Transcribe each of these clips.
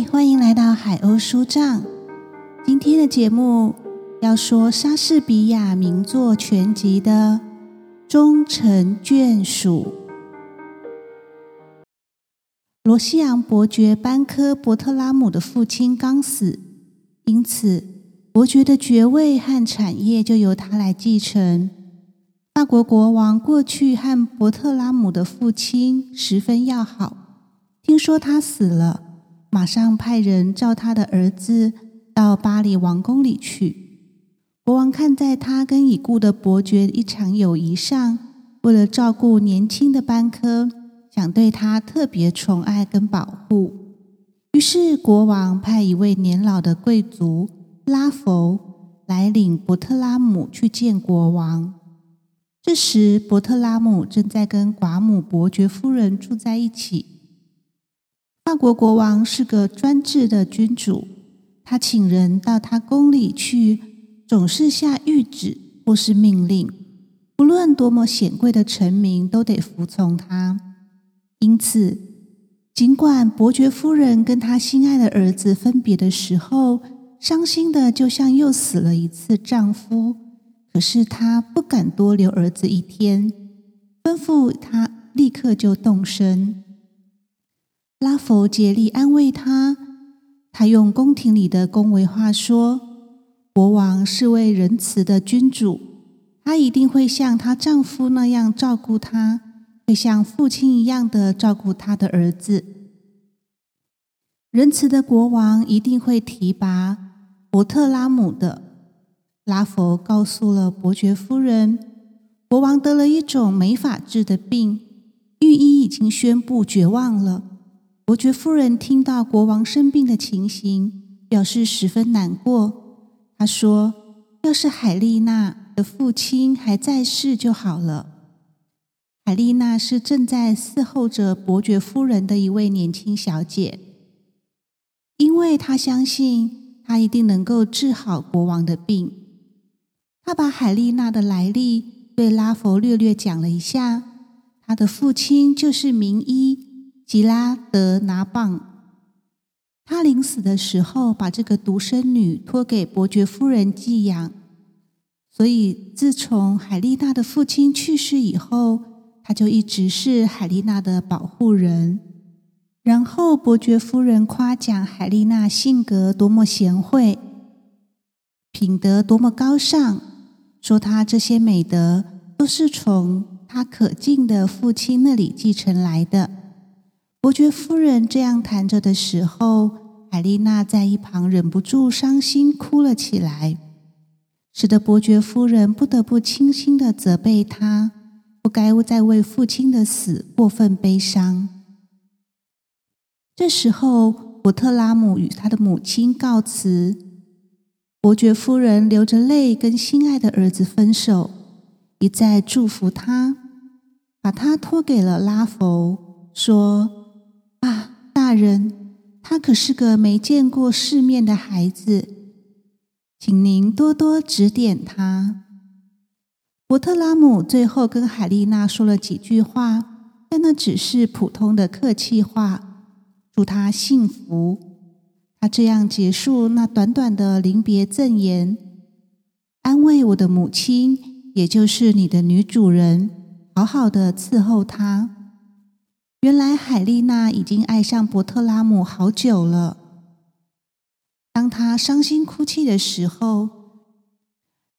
欢迎来到海鸥书帐。今天的节目要说莎士比亚名作全集的终成眷属。罗西昂伯爵班科伯特拉姆的父亲刚死，因此伯爵的爵位和产业就由他来继承。法国国王过去和伯特拉姆的父亲十分要好，听说他死了。马上派人召他的儿子到巴黎王宫里去。国王看在他跟已故的伯爵一场友谊上，为了照顾年轻的班科，想对他特别宠爱跟保护。于是国王派一位年老的贵族拉佛来领伯特拉姆去见国王。这时伯特拉姆正在跟寡母伯爵夫人住在一起。法国国王是个专制的君主，他请人到他宫里去，总是下谕旨或是命令，不论多么显贵的臣民都得服从他。因此，尽管伯爵夫人跟他心爱的儿子分别的时候，伤心的就像又死了一次丈夫，可是她不敢多留儿子一天，吩咐他立刻就动身。拉佛竭力安慰他，他用宫廷里的恭维话说：“国王是位仁慈的君主，他一定会像她丈夫那样照顾她，会像父亲一样的照顾他的儿子。仁慈的国王一定会提拔伯特拉姆的。”拉佛告诉了伯爵夫人，国王得了一种没法治的病，御医已经宣布绝望了。伯爵夫人听到国王生病的情形，表示十分难过。她说：“要是海丽娜的父亲还在世就好了。”海丽娜是正在伺候着伯爵夫人的一位年轻小姐，因为她相信她一定能够治好国王的病。她把海丽娜的来历对拉佛略略讲了一下，她的父亲就是名医。吉拉德拿棒，他临死的时候把这个独生女托给伯爵夫人寄养，所以自从海丽娜的父亲去世以后，他就一直是海丽娜的保护人。然后伯爵夫人夸奖海丽娜性格多么贤惠，品德多么高尚，说她这些美德都是从她可敬的父亲那里继承来的。伯爵夫人这样谈着的时候，海丽娜在一旁忍不住伤心哭了起来，使得伯爵夫人不得不轻轻的责备她，不该再为父亲的死过分悲伤。这时候，伯特拉姆与他的母亲告辞，伯爵夫人流着泪跟心爱的儿子分手，一再祝福他，把他托给了拉佛，说。大人，他可是个没见过世面的孩子，请您多多指点他。伯特拉姆最后跟海丽娜说了几句话，但那只是普通的客气话，祝他幸福。他这样结束那短短的临别赠言，安慰我的母亲，也就是你的女主人，好好的伺候她。原来海丽娜已经爱上伯特拉姆好久了。当她伤心哭泣的时候，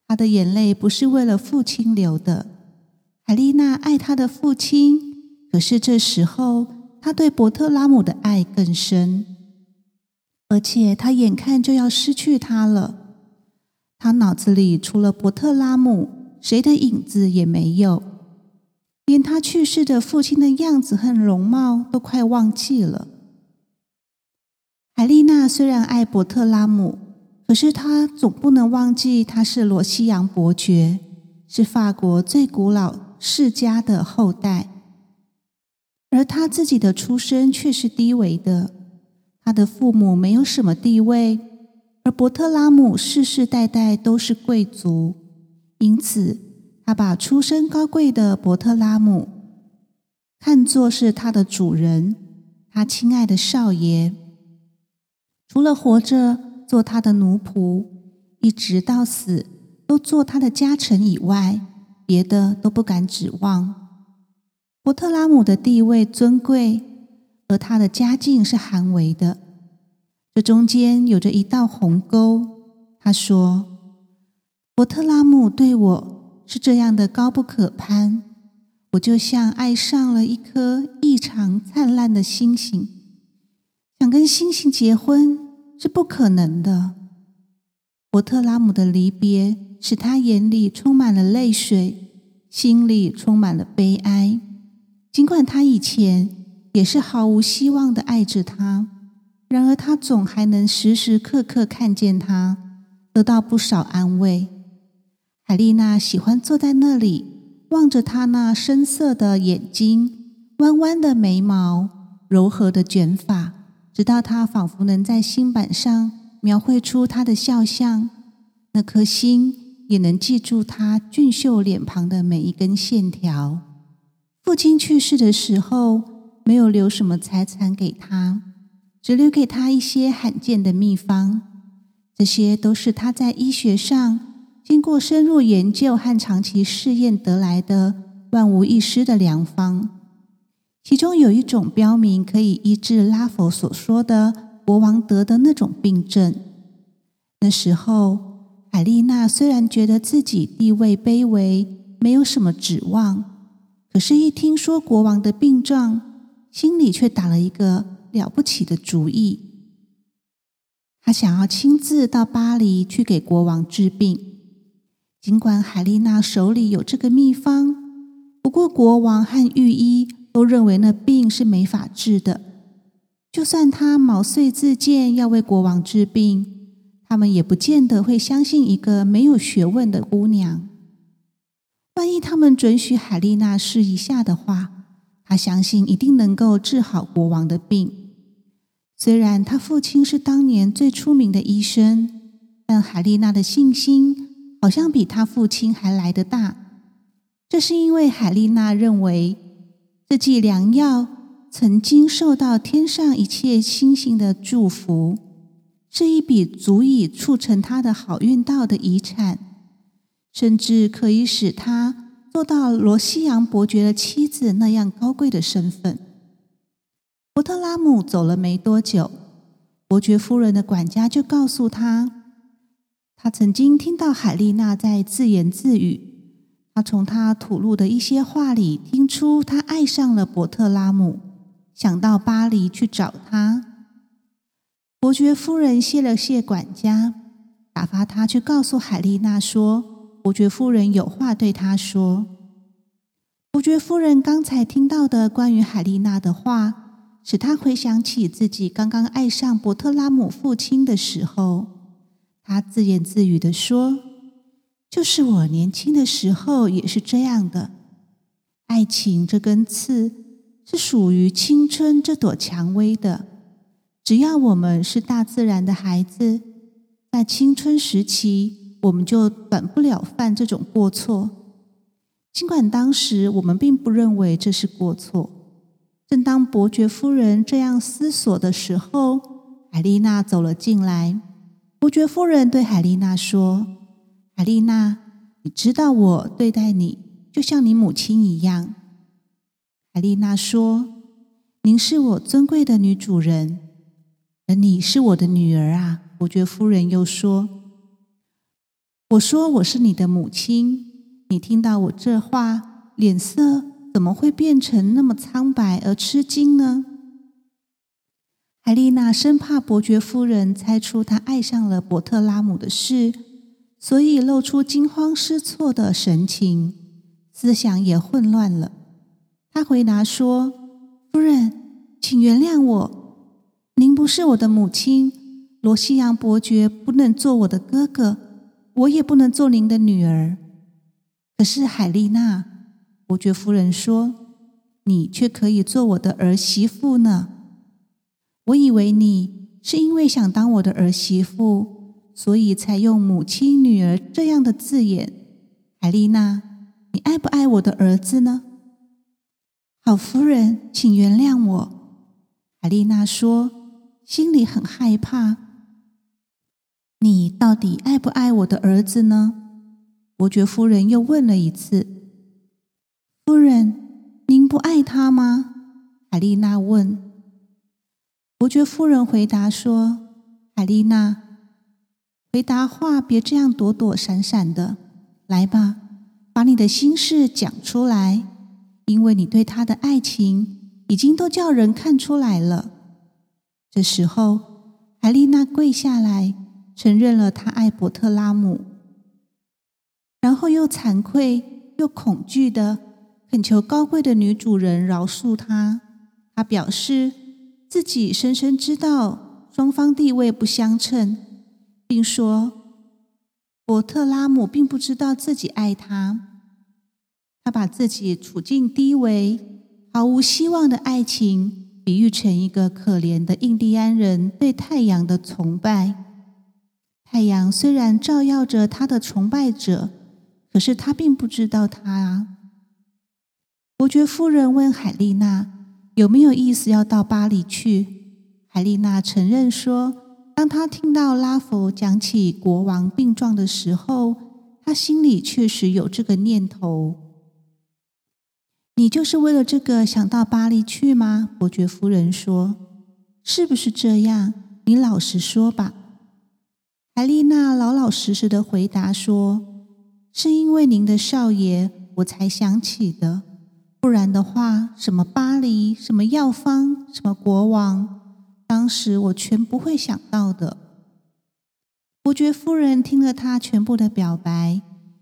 她的眼泪不是为了父亲流的。海丽娜爱她的父亲，可是这时候她对伯特拉姆的爱更深，而且她眼看就要失去他了。她脑子里除了伯特拉姆，谁的影子也没有。连他去世的父亲的样子和容貌都快忘记了。海丽娜虽然爱伯特拉姆，可是她总不能忘记他是罗西扬伯爵，是法国最古老世家的后代，而他自己的出身却是低微的。他的父母没有什么地位，而伯特拉姆世世代代都是贵族，因此。他把出身高贵的伯特拉姆看作是他的主人，他亲爱的少爷。除了活着做他的奴仆，一直到死都做他的家臣以外，别的都不敢指望。伯特拉姆的地位尊贵，而他的家境是寒微的，这中间有着一道鸿沟。他说：“伯特拉姆对我是这样的高不可攀，我就像爱上了一颗异常灿烂的星星，想跟星星结婚是不可能的。”伯特拉姆的离别使他眼里充满了泪水，心里充满了悲哀。尽管他以前也是毫无希望的爱着他，然而他总还能时时刻刻看见他。得到不少安慰。海丽娜喜欢坐在那里，望着他那深色的眼睛、弯弯的眉毛、柔和的卷发，直到他仿佛能在心板上描绘出他的肖像，那颗心也能记住他俊秀脸庞的每一根线条。父亲去世的时候，没有留什么财产给他，只留给他一些罕见的秘方。这些都是他在医学上经过深入研究和长期试验得来的万无一失的良方。其中有一种标明可以医治拉佛所说的国王得的那种病症。那时候，海丽娜虽然觉得自己地位卑微，没有什么指望，可是，一听说国王的病状，心里却打了一个了不起的主意。她想要亲自到巴黎去给国王治病，尽管海丽娜手里有这个秘方，不过国王和御医都认为那病是没法治的。就算他毛遂自荐要为国王治病，他们也不见得会相信一个没有学问的姑娘。万一他们准许海丽娜试一下的话，他相信一定能够治好国王的病。虽然他父亲是当年最出名的医生，但海丽娜的信心好像比他父亲还来得大。这是因为海丽娜认为这剂良药曾经受到天上一切星星的祝福，是一笔足以促成他的好运道的遗产，甚至可以使他做到罗西扬伯爵的妻子那样高贵的身份。伯特拉姆走了没多久，伯爵夫人的管家就告诉他，他曾经听到海丽娜在自言自语，他从她吐露的一些话里听出她爱上了伯特拉姆，想到巴黎去找他。伯爵夫人谢了谢管家，打发他去告诉海丽娜说，伯爵夫人有话对他说。伯爵夫人刚才听到的关于海丽娜的话。使他回想起自己刚刚爱上伯特拉姆父亲的时候，他自言自语的说：“就是我年轻的时候也是这样的。爱情这根刺是属于青春这朵蔷薇的。只要我们是大自然的孩子，在青春时期，我们就短不了犯这种过错。尽管当时我们并不认为这是过错。”正当伯爵夫人这样思索的时候，海丽娜走了进来。伯爵夫人对海丽娜说：“海丽娜，你知道我对待你就像你母亲一样。”海丽娜说：“您是我尊贵的女主人，而你是我的女儿啊。”伯爵夫人又说：“我说我是你的母亲，你听到我这话，脸色。”怎么会变成那么苍白而吃惊呢？海丽娜生怕伯爵夫人猜出她爱上了伯特拉姆的事，所以露出惊慌失措的神情，思想也混乱了。她回答说：“夫人，请原谅我，您不是我的母亲，罗西扬伯爵不能做我的哥哥，我也不能做您的女儿。可是海丽娜。”伯爵夫人说：“你却可以做我的儿媳妇呢。我以为你是因为想当我的儿媳妇，所以才用母亲、女儿这样的字眼。海丽娜，你爱不爱我的儿子呢？”好夫人，请原谅我。”海丽娜说：“心里很害怕。你到底爱不爱我的儿子呢？伯爵夫人又问了一次。夫人，您不爱他吗？海丽娜问。伯爵夫人回答说：“海丽娜，回答话别这样躲躲闪闪的，来吧，把你的心事讲出来，因为你对他的爱情已经都叫人看出来了。”这时候，海丽娜跪下来。承认了她爱伯特拉姆，然后又惭愧又恐惧的恳求高贵的女主人饶恕她。她表示自己深深知道双方地位不相称，并说伯特拉姆并不知道自己爱他。他把自己处境低微、毫无希望的爱情比喻成一个可怜的印第安人对太阳的崇拜。太阳虽然照耀着他的崇拜者，可是他并不知道他。伯爵夫人问海丽娜有没有意思要到巴黎去。海丽娜承认说，当她听到拉佛讲起国王病状的时候，她心里确实有这个念头。你就是为了这个想到巴黎去吗？伯爵夫人说：“是不是这样？你老实说吧。”海丽娜老老实实的回答说：“是因为您的少爷，我才想起的。不然的话，什么巴黎，什么药方，什么国王，当时我全不会想到的。”伯爵夫人听了他全部的表白，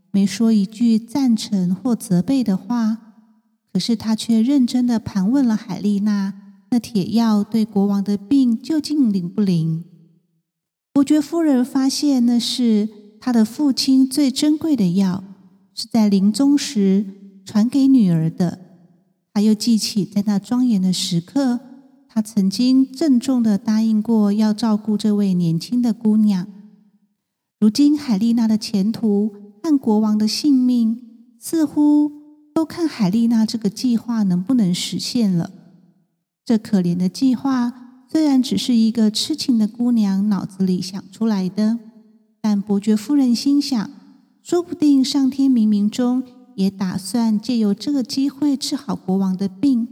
没说一句赞成或责备的话，可是他却认真的盘问了海丽娜：那铁药对国王的病究竟灵不灵？伯爵夫人发现那是他的父亲最珍贵的药，是在临终时传给女儿的。他又记起在那庄严的时刻，他曾经郑重的答应过要照顾这位年轻的姑娘。如今海丽娜的前途和国王的性命，似乎都看海丽娜这个计划能不能实现了。这可怜的计划。虽然只是一个痴情的姑娘脑子里想出来的，但伯爵夫人心想，说不定上天冥冥中也打算借由这个机会治好国王的病，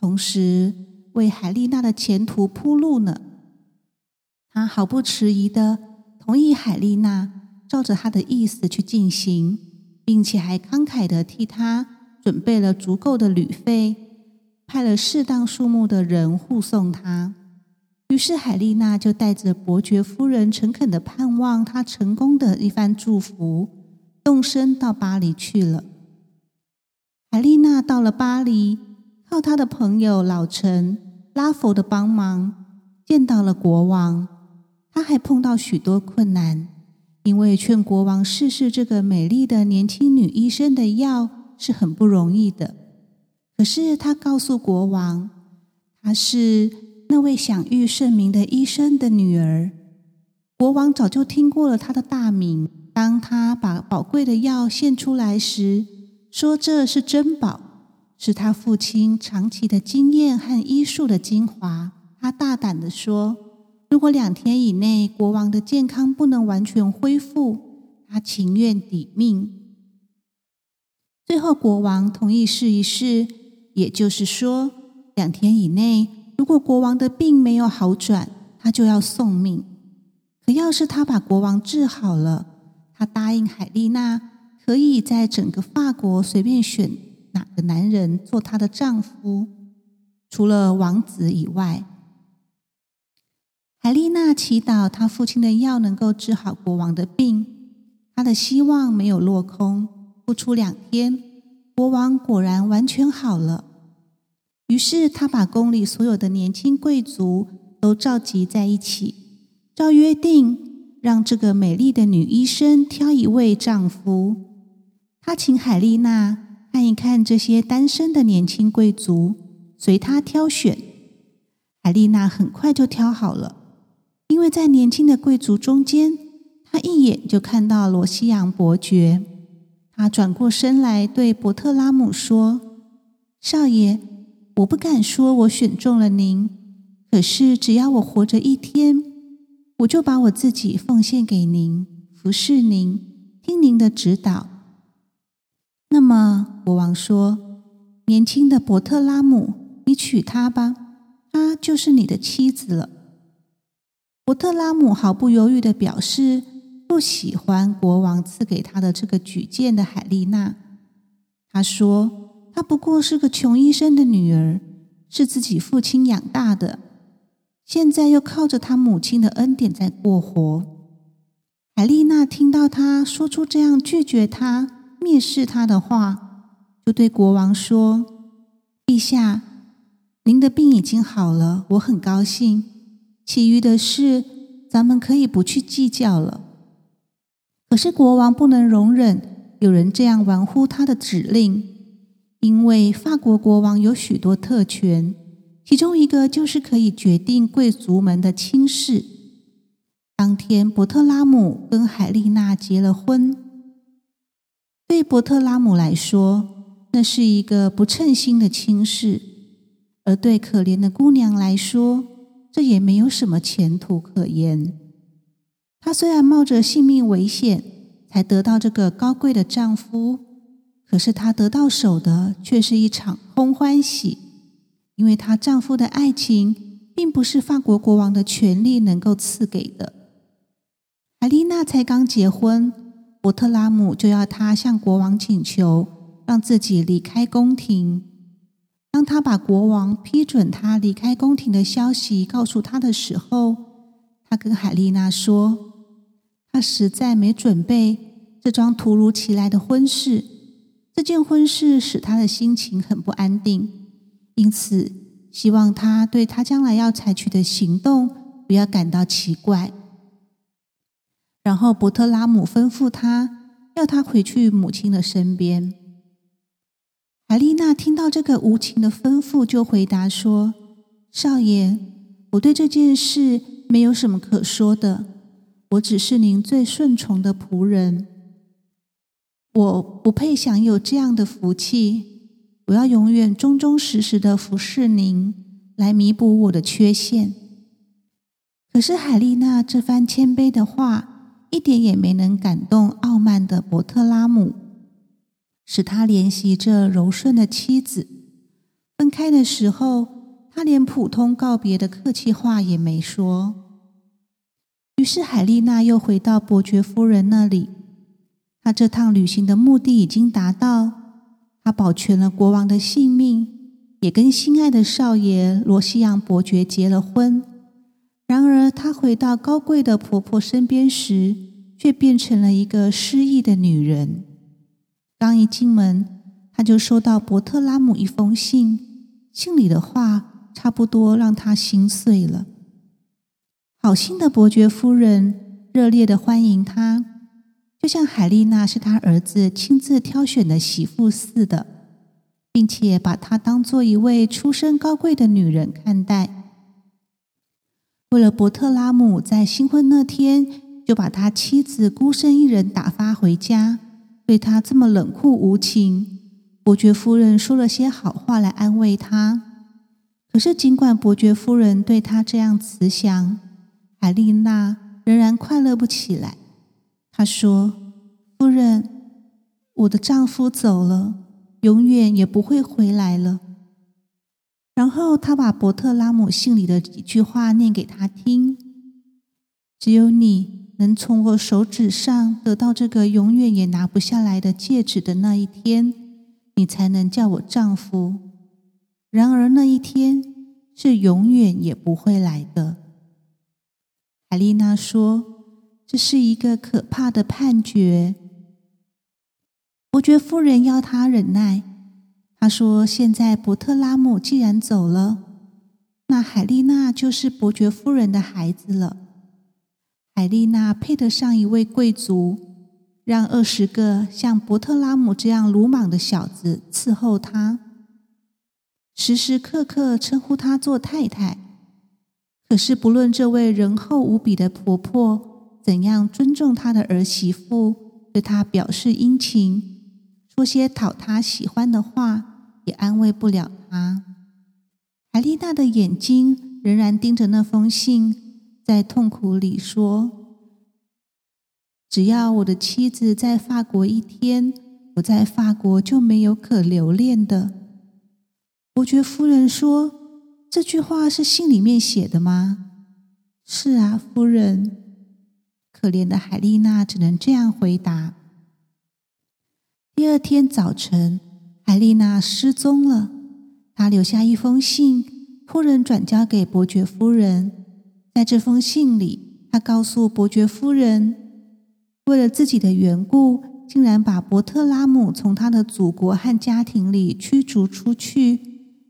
同时为海丽娜的前途铺路呢。他毫不迟疑的同意海丽娜照着他的意思去进行，并且还慷慨的替她准备了足够的旅费。派了适当数目的人护送他，于是海丽娜就带着伯爵夫人诚恳的盼望他成功的一番祝福，动身到巴黎去了。海丽娜到了巴黎，靠她的朋友老陈拉佛的帮忙，见到了国王。她还碰到许多困难，因为劝国王试试这个美丽的年轻女医生的药是很不容易的。可是她告诉国王，她是那位享誉盛名的医生的女儿。国王早就听过了他的大名。当他把宝贵的药献出来时，说这是珍宝，是他父亲长期的经验和医术的精华。他大胆的说，如果两天以内国王的健康不能完全恢复，他情愿抵命。最后，国王同意试一试。也就是说，两天以内，如果国王的病没有好转，他就要送命。可要是他把国王治好了，他答应海丽娜，可以在整个法国随便选哪个男人做她的丈夫，除了王子以外。海丽娜祈祷她父亲的药能够治好国王的病，她的希望没有落空。不出两天。国王果然完全好了，于是他把宫里所有的年轻贵族都召集在一起，照约定让这个美丽的女医生挑一位丈夫。他请海丽娜看一看这些单身的年轻贵族，随他挑选。海丽娜很快就挑好了，因为在年轻的贵族中间，她一眼就看到罗西昂伯爵。他转过身来对伯特拉姆说：“少爷，我不敢说我选中了您，可是只要我活着一天，我就把我自己奉献给您，服侍您，听您的指导。”那么国王说：“年轻的伯特拉姆，你娶她吧，她就是你的妻子了。”伯特拉姆毫不犹豫的表示不喜欢国王赐给他的这个举荐的海丽娜。他说：“她不过是个穷医生的女儿，是自己父亲养大的，现在又靠着他母亲的恩典在过活。”海丽娜听到他说出这样拒绝他、蔑视他的话，就对国王说：“陛下，您的病已经好了，我很高兴。”其余的事，咱们可以不去计较了。可是国王不能容忍有人这样玩忽他的指令，因为法国国王有许多特权，其中一个就是可以决定贵族们的亲事。当天，伯特拉姆跟海丽娜结了婚。对伯特拉姆来说，那是一个不称心的亲事；而对可怜的姑娘来说，这也没有什么前途可言。她虽然冒着性命危险才得到这个高贵的丈夫，可是她得到手的却是一场空欢喜，因为她丈夫的爱情并不是法国国王的权力能够赐给的。海丽娜才刚结婚，伯特拉姆就要她向国王请求，让自己离开宫廷。当他把国王批准他离开宫廷的消息告诉他的时候，他跟海丽娜说：“他实在没准备这桩突如其来的婚事。这件婚事使他的心情很不安定，因此希望他对他将来要采取的行动不要感到奇怪。”然后伯特拉姆吩咐他，要他回去母亲的身边。海丽娜听到这个无情的吩咐，就回答说：“少爷，我对这件事没有什么可说的。我只是您最顺从的仆人，我不配享有这样的福气。我要永远忠忠实实的服侍您，来弥补我的缺陷。”可是海丽娜这番谦卑的话，一点也没能感动傲慢的伯特拉姆。使他怜惜这柔顺的妻子。分开的时候，他连普通告别的客气话也没说。于是海丽娜又回到伯爵夫人那里。她这趟旅行的目的已经达到，她保全了国王的性命，也跟心爱的少爷罗西昂伯爵结了婚。然而，她回到高贵的婆婆身边时，却变成了一个失意的女人。刚一进门，他就收到伯特拉姆一封信，信里的话差不多让他心碎了。好心的伯爵夫人热烈的欢迎他，就像海丽娜是他儿子亲自挑选的媳妇似的，并且把她当做一位出身高贵的女人看待。为了伯特拉姆在新婚那天就把他妻子孤身一人打发回家。对他这么冷酷无情，伯爵夫人说了些好话来安慰他。可是，尽管伯爵夫人对他这样慈祥，海丽娜仍然快乐不起来。她说：“夫人，我的丈夫走了，永远也不会回来了。”然后，她把伯特拉姆信里的几句话念给他听：“只有你。”能从我手指上得到这个永远也拿不下来的戒指的那一天，你才能叫我丈夫。然而那一天是永远也不会来的。海丽娜说：“这是一个可怕的判决。”伯爵夫人要他忍耐。她说：“现在伯特拉姆既然走了，那海丽娜就是伯爵夫人的孩子了。”海丽娜配得上一位贵族，让二十个像伯特拉姆这样鲁莽的小子伺候她，时时刻刻称呼她做太太。可是，不论这位仁厚无比的婆婆怎样尊重她的儿媳妇，对她表示殷勤，说些讨她喜欢的话，也安慰不了她。海丽娜的眼睛。仍然盯着那封信，在痛苦里说：“只要我的妻子在法国一天，我在法国就没有可留恋的。”伯爵夫人说：“这句话是信里面写的吗？”“是啊，夫人。”可怜的海丽娜只能这样回答。第二天早晨，海丽娜失踪了。她留下一封信，托人转交给伯爵夫人。在这封信里，她告诉伯爵夫人，为了自己的缘故，竟然把伯特拉姆从他的祖国和家庭里驱逐出去，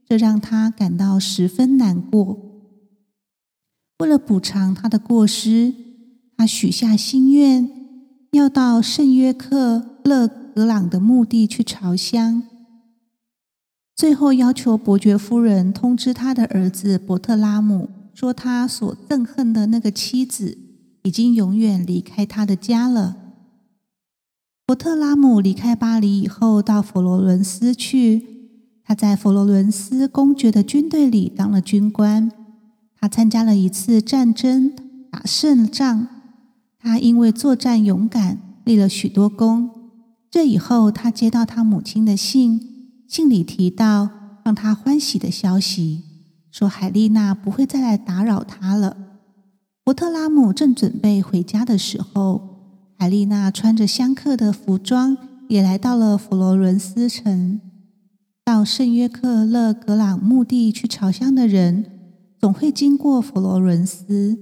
这让她感到十分难过。为了补偿他的过失，他许下心愿，要到圣约克勒格朗的墓地去朝香。最后要求伯爵夫人通知他的儿子伯特拉姆，说他所憎恨的那个妻子已经永远离开他的家了。伯特拉姆离开巴黎以后，到佛罗伦斯去。他在佛罗伦斯公爵的军队里当了军官。他参加了一次战争，打胜仗。他因为作战勇敢，立了许多功。这以后，他接到他母亲的信。信里提到让他欢喜的消息，说海丽娜不会再来打扰他了。伯特拉姆正准备回家的时候，海丽娜穿着香客的服装，也来到了佛罗伦斯城。到圣约克勒格朗墓地去朝香的人，总会经过佛罗伦斯。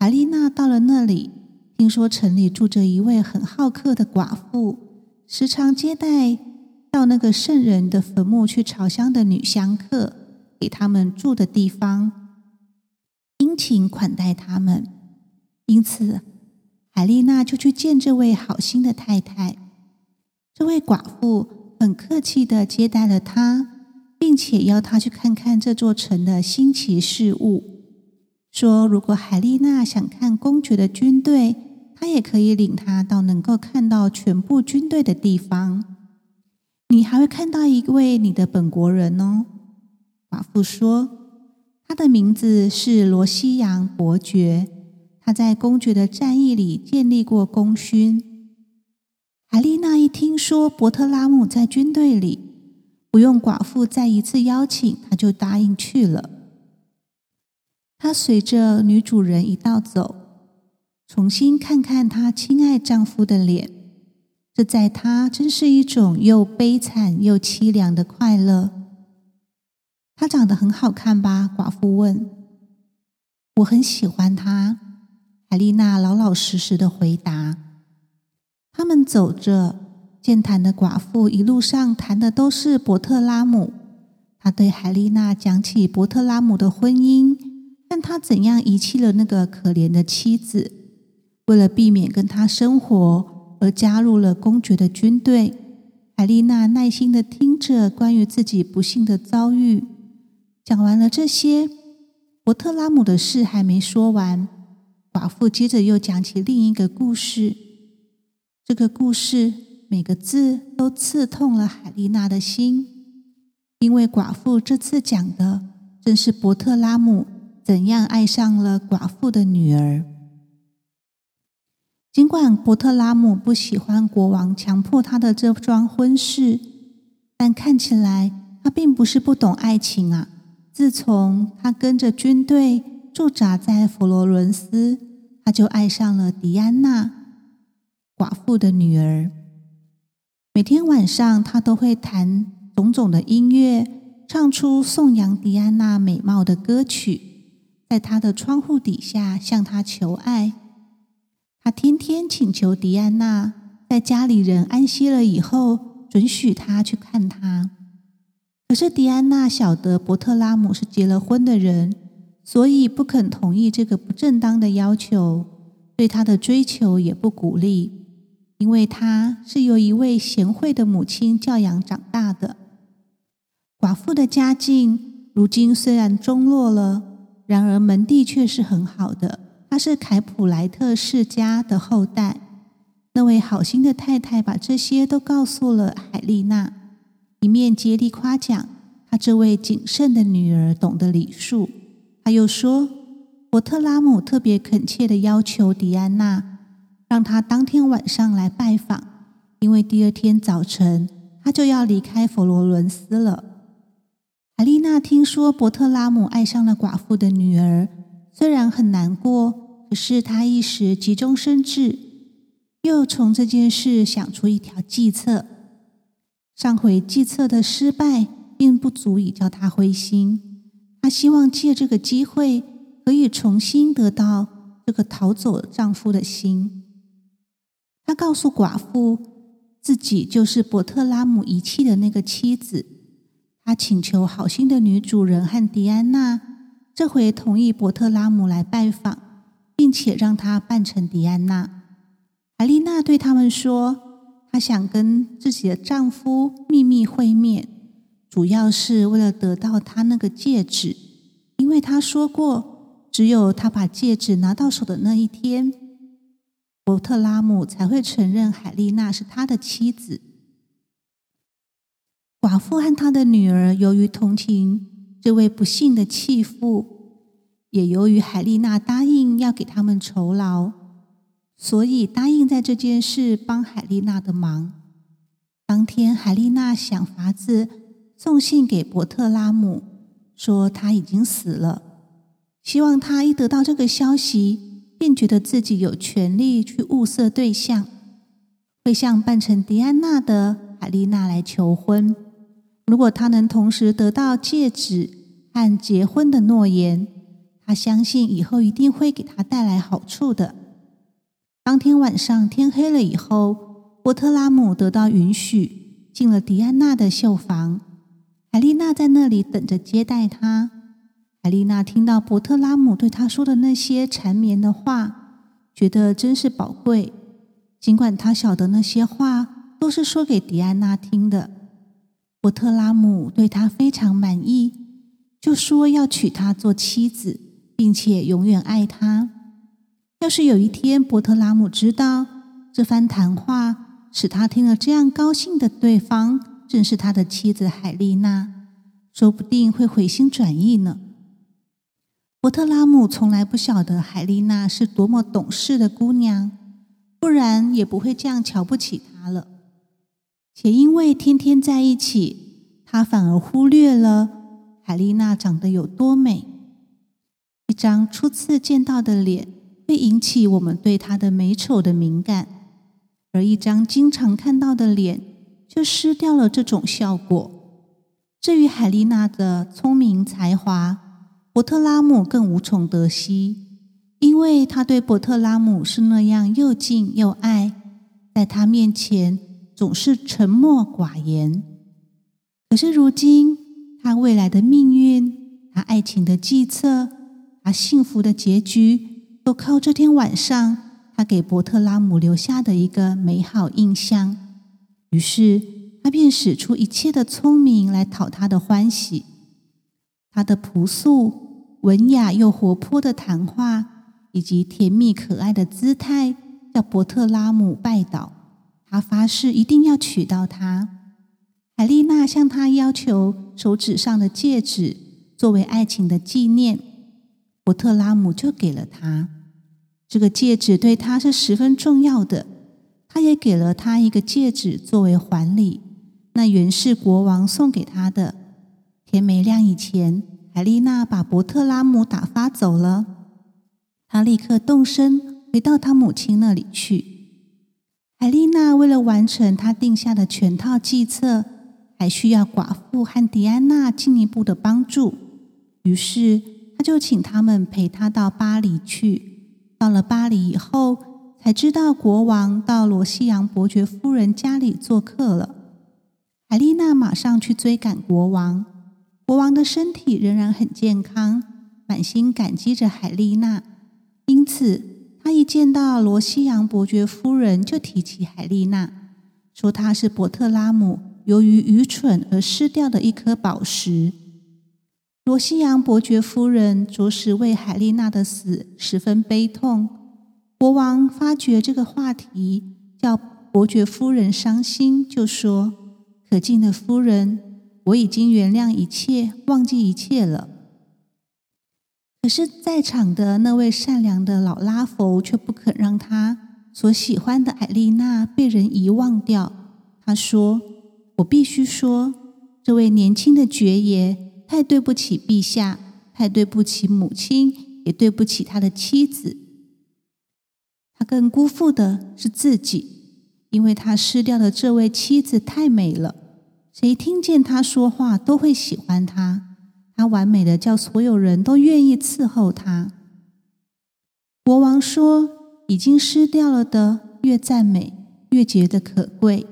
海丽娜到了那里，听说城里住着一位很好客的寡妇，时常接待。到那个圣人的坟墓去朝香的女香客，给他们住的地方，殷勤款待他们。因此，海丽娜就去见这位好心的太太。这位寡妇很客气的接待了她，并且邀她去看看这座城的新奇事物，说如果海丽娜想看公爵的军队，他也可以领他到能够看到全部军队的地方。你还会看到一位你的本国人哦，寡妇说，他的名字是罗西扬伯爵，他在公爵的战役里建立过功勋。海丽娜一听说伯特拉姆在军队里，不用寡妇再一次邀请，他就答应去了。他随着女主人一道走，重新看看她亲爱丈夫的脸。这在她真是一种又悲惨又凄凉的快乐。他长得很好看吧？寡妇问。我很喜欢他。海丽娜老老实实的回答。他们走着，健谈的寡妇一路上谈的都是伯特拉姆。他对海丽娜讲起伯特拉姆的婚姻，看他怎样遗弃了那个可怜的妻子，为了避免跟他生活。而加入了公爵的军队。海丽娜耐心的听着关于自己不幸的遭遇。讲完了这些，伯特拉姆的事还没说完，寡妇接着又讲起另一个故事。这个故事每个字都刺痛了海丽娜的心，因为寡妇这次讲的正是伯特拉姆怎样爱上了寡妇的女儿。尽管伯特拉姆不喜欢国王强迫他的这桩婚事，但看起来他并不是不懂爱情啊。自从他跟着军队驻扎在佛罗伦斯，他就爱上了迪安娜，寡妇的女儿。每天晚上，他都会弹种种的音乐，唱出颂扬迪安娜美貌的歌曲，在他的窗户底下向她求爱。他天天请求迪安娜在家里人安息了以后，准许他去看他。可是迪安娜晓得伯特拉姆是结了婚的人，所以不肯同意这个不正当的要求，对他的追求也不鼓励，因为他是由一位贤惠的母亲教养长大的。寡妇的家境如今虽然中落了，然而门第却是很好的。他是凯普莱特世家的后代。那位好心的太太把这些都告诉了海丽娜，一面竭力夸奖她这位谨慎的女儿懂得礼数，他又说，伯特拉姆特别恳切的要求迪安娜，让他当天晚上来拜访，因为第二天早晨他就要离开佛罗伦斯了。海丽娜听说伯特拉姆爱上了寡妇的女儿，虽然很难过，可是她一时急中生智，又从这件事想出一条计策。上回计策的失败，并不足以叫她灰心。她希望借这个机会，可以重新得到这个逃走丈夫的心。她告诉寡妇，自己就是伯特拉姆遗弃的那个妻子。他请求好心的女主人和迪安娜这回同意伯特拉姆来拜访，并且让他扮成迪安娜。海丽娜对他们说：“她想跟自己的丈夫秘密会面，主要是为了得到他那个戒指，因为她说过，只有他把戒指拿到手的那一天，伯特拉姆才会承认海丽娜是他的妻子。”寡妇和她的女儿由于同情这位不幸的弃妇，也由于海丽娜答应要给他们酬劳，所以答应在这件事帮海丽娜的忙。当天，海丽娜想法子送信给伯特拉姆，说他已经死了，希望他一得到这个消息，便觉得自己有权利去物色对象，会向扮成迪安娜的海丽娜来求婚。如果他能同时得到戒指和结婚的诺言，他相信以后一定会给他带来好处的。当天晚上天黑了以后，波特拉姆得到允许进了迪安娜的绣房，海丽娜在那里等着接待他。海丽娜听到伯特拉姆对她说的那些缠绵的话，觉得真是宝贵。尽管她晓得那些话都是说给迪安娜听的。伯特拉姆对她非常满意，就说要娶她做妻子，并且永远爱他。要是有一天伯特拉姆知道这番谈话使他听了这样高兴的对方正是他的妻子海丽娜，说不定会回心转意呢。伯特拉姆从来不晓得海丽娜是多么懂事的姑娘，不然也不会这样瞧不起她了。且因为天天在一起，他反而忽略了海丽娜长得有多美。一张初次见到的脸会引起我们对她的美丑的敏感，而一张经常看到的脸就失掉了这种效果。至于海丽娜的聪明才华，伯特拉姆更无从得悉，因为他对伯特拉姆是那样又敬又爱，在他面前。总是沉默寡言，可是如今他未来的命运、他爱情的计策、他幸福的结局，都靠这天晚上他给伯特拉姆留下的一个美好印象。于是他便使出一切的聪明来讨他的欢喜。他的朴素、文雅又活泼的谈话，以及甜蜜可爱的姿态，叫伯特拉姆拜倒。他发誓一定要娶到她。海丽娜向他要求手指上的戒指作为爱情的纪念，伯特拉姆就给了他。这个戒指对他是十分重要的，他也给了他一个戒指作为还礼。那原是国王送给他的。天没亮以前，海丽娜把伯特拉姆打发走了。他立刻动身回到他母亲那里去。海丽娜为了完成她定下的全套计策，还需要寡妇和迪安娜进一步的帮助。于是，他就请他们陪他到巴黎去。到了巴黎以后，才知道国王到罗西扬伯爵夫人家里做客了。海丽娜马上去追赶国王。国王的身体仍然很健康，满心感激着海丽娜，因此。他一见到罗西扬伯爵夫人，就提起海丽娜，说她是伯特拉姆由于愚蠢而失掉的一颗宝石。罗西扬伯爵夫人着实为海丽娜的死十分悲痛。国王发觉这个话题叫伯爵夫人伤心，就说：“可敬的夫人，我已经原谅一切，忘记一切了。”可是，在场的那位善良的老拉佛却不肯让他所喜欢的海丽娜被人遗忘掉。他说：“我必须说，这位年轻的爵爷太对不起陛下，太对不起母亲，也对不起他的妻子。他更辜负的是自己，因为他失掉的这位妻子太美了，谁听见他说话都会喜欢他。”他完美的叫所有人都愿意伺候他。国王说：“已经失掉了的，越赞美越觉得可贵。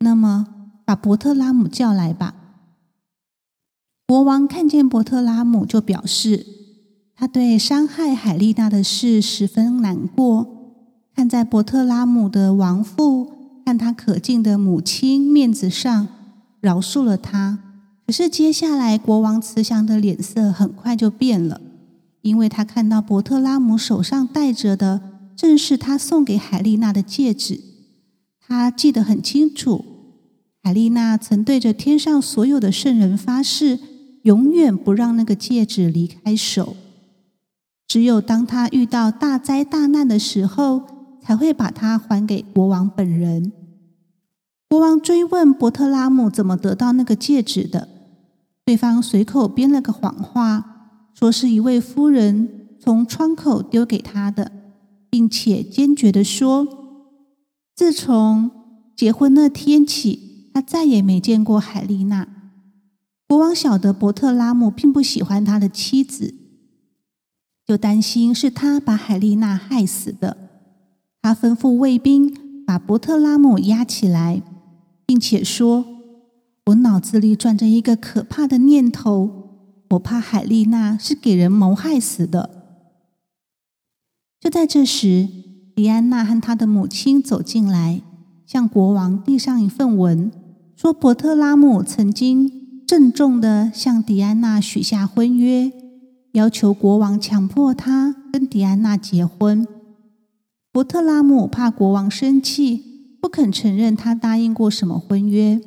那么，把伯特拉姆叫来吧。”国王看见伯特拉姆，就表示他对伤害海丽娜的事十分难过，看在伯特拉姆的亡父和他可敬的母亲面子上，饶恕了他。可是接下来，国王慈祥的脸色很快就变了，因为他看到伯特拉姆手上戴着的正是他送给海丽娜的戒指。他记得很清楚，海丽娜曾对着天上所有的圣人发誓，永远不让那个戒指离开手。只有当他遇到大灾大难的时候，才会把它还给国王本人。国王追问伯特拉姆怎么得到那个戒指的。对方随口编了个谎话，说是一位夫人从窗口丢给他的，并且坚决的说，自从结婚那天起，他再也没见过海丽娜。国王晓得伯特拉姆并不喜欢他的妻子，就担心是他把海丽娜害死的。他吩咐卫兵把伯特拉姆押起来，并且说。我脑子里转着一个可怕的念头，我怕海丽娜是给人谋害死的。就在这时，迪安娜和她的母亲走进来，向国王递上一份文，说伯特拉姆曾经郑重的向迪安娜许下婚约，要求国王强迫他跟迪安娜结婚。伯特拉姆怕国王生气，不肯承认他答应过什么婚约。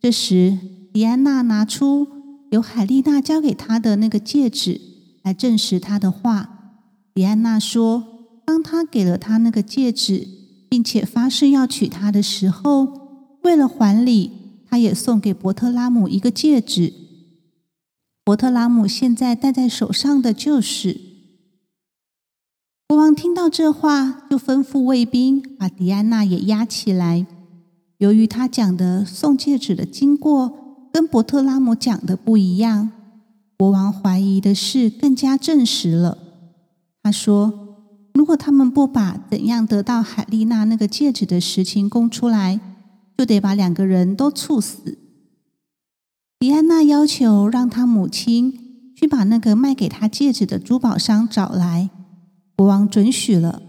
这时，迪安娜拿出由海丽娜交给她的那个戒指来证实她的话。迪安娜说：“当他给了她那个戒指，并且发誓要娶她的时候，为了还礼，他也送给伯特拉姆一个戒指。伯特拉姆现在戴在手上的就是。”国王听到这话，就吩咐卫兵把迪安娜也押起来。由于他讲的送戒指的经过跟伯特拉姆讲的不一样，国王怀疑的事更加证实了。他说：“如果他们不把怎样得到海丽娜那个戒指的实情供出来，就得把两个人都处死。”迪安娜要求让他母亲去把那个卖给她戒指的珠宝商找来，国王准许了。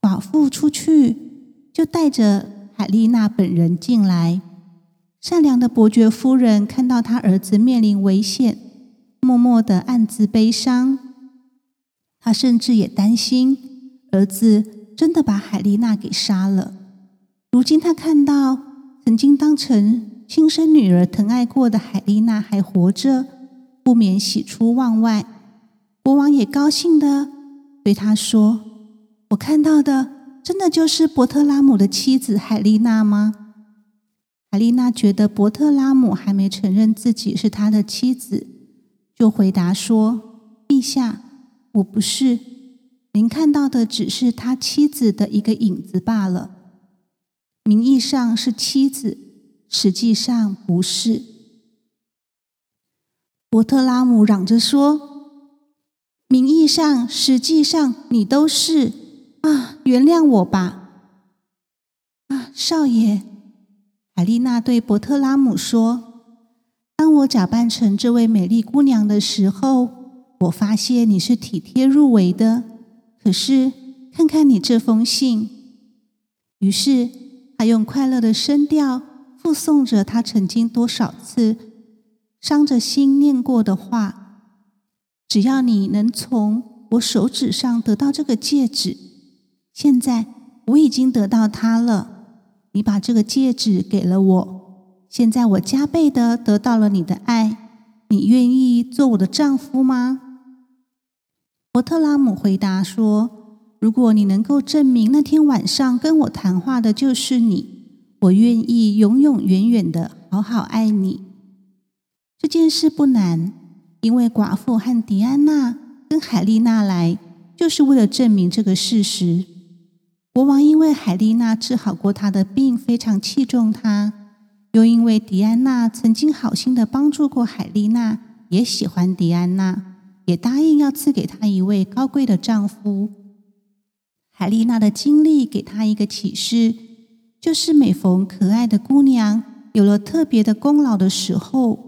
寡妇出去就带着。海丽娜本人进来，善良的伯爵夫人看到她儿子面临危险，默默的暗自悲伤。她甚至也担心儿子真的把海丽娜给杀了。如今他看到曾经当成亲生女儿疼爱过的海丽娜还活着，不免喜出望外。国王也高兴的对他说：“我看到的。”真的就是伯特拉姆的妻子海丽娜吗？海丽娜觉得伯特拉姆还没承认自己是他的妻子，就回答说：“陛下，我不是。您看到的只是他妻子的一个影子罢了。名义上是妻子，实际上不是。”伯特拉姆嚷着说：“名义上，实际上，你都是。”啊，原谅我吧！啊，少爷，海丽娜对伯特拉姆说：“当我假扮成这位美丽姑娘的时候，我发现你是体贴入微的。可是，看看你这封信。”于是，他用快乐的声调附送着他曾经多少次伤着心念过的话：“只要你能从我手指上得到这个戒指。”现在我已经得到它了，你把这个戒指给了我，现在我加倍的得到了你的爱，你愿意做我的丈夫吗？伯特拉姆回答说：“如果你能够证明那天晚上跟我谈话的就是你，我愿意永永远远的好好爱你。”这件事不难，因为寡妇和迪安娜跟海丽娜来，就是为了证明这个事实。国王因为海丽娜治好过他的病，非常器重她；又因为迪安娜曾经好心的帮助过海丽娜，也喜欢迪安娜，也答应要赐给她一位高贵的丈夫。海丽娜的经历给她一个启示，就是每逢可爱的姑娘有了特别的功劳的时候，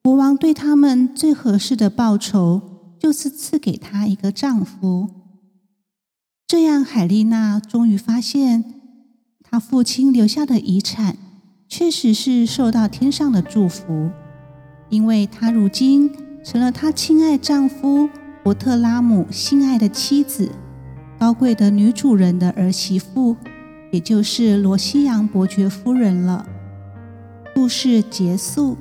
国王对他们最合适的报酬，就是赐给她一个丈夫。这样，海丽娜终于发现，她父亲留下的遗产确实是受到天上的祝福，因为她如今成了她亲爱丈夫伯特拉姆心爱的妻子，高贵的女主人的儿媳妇，也就是罗西扬伯爵夫人了。故事结束。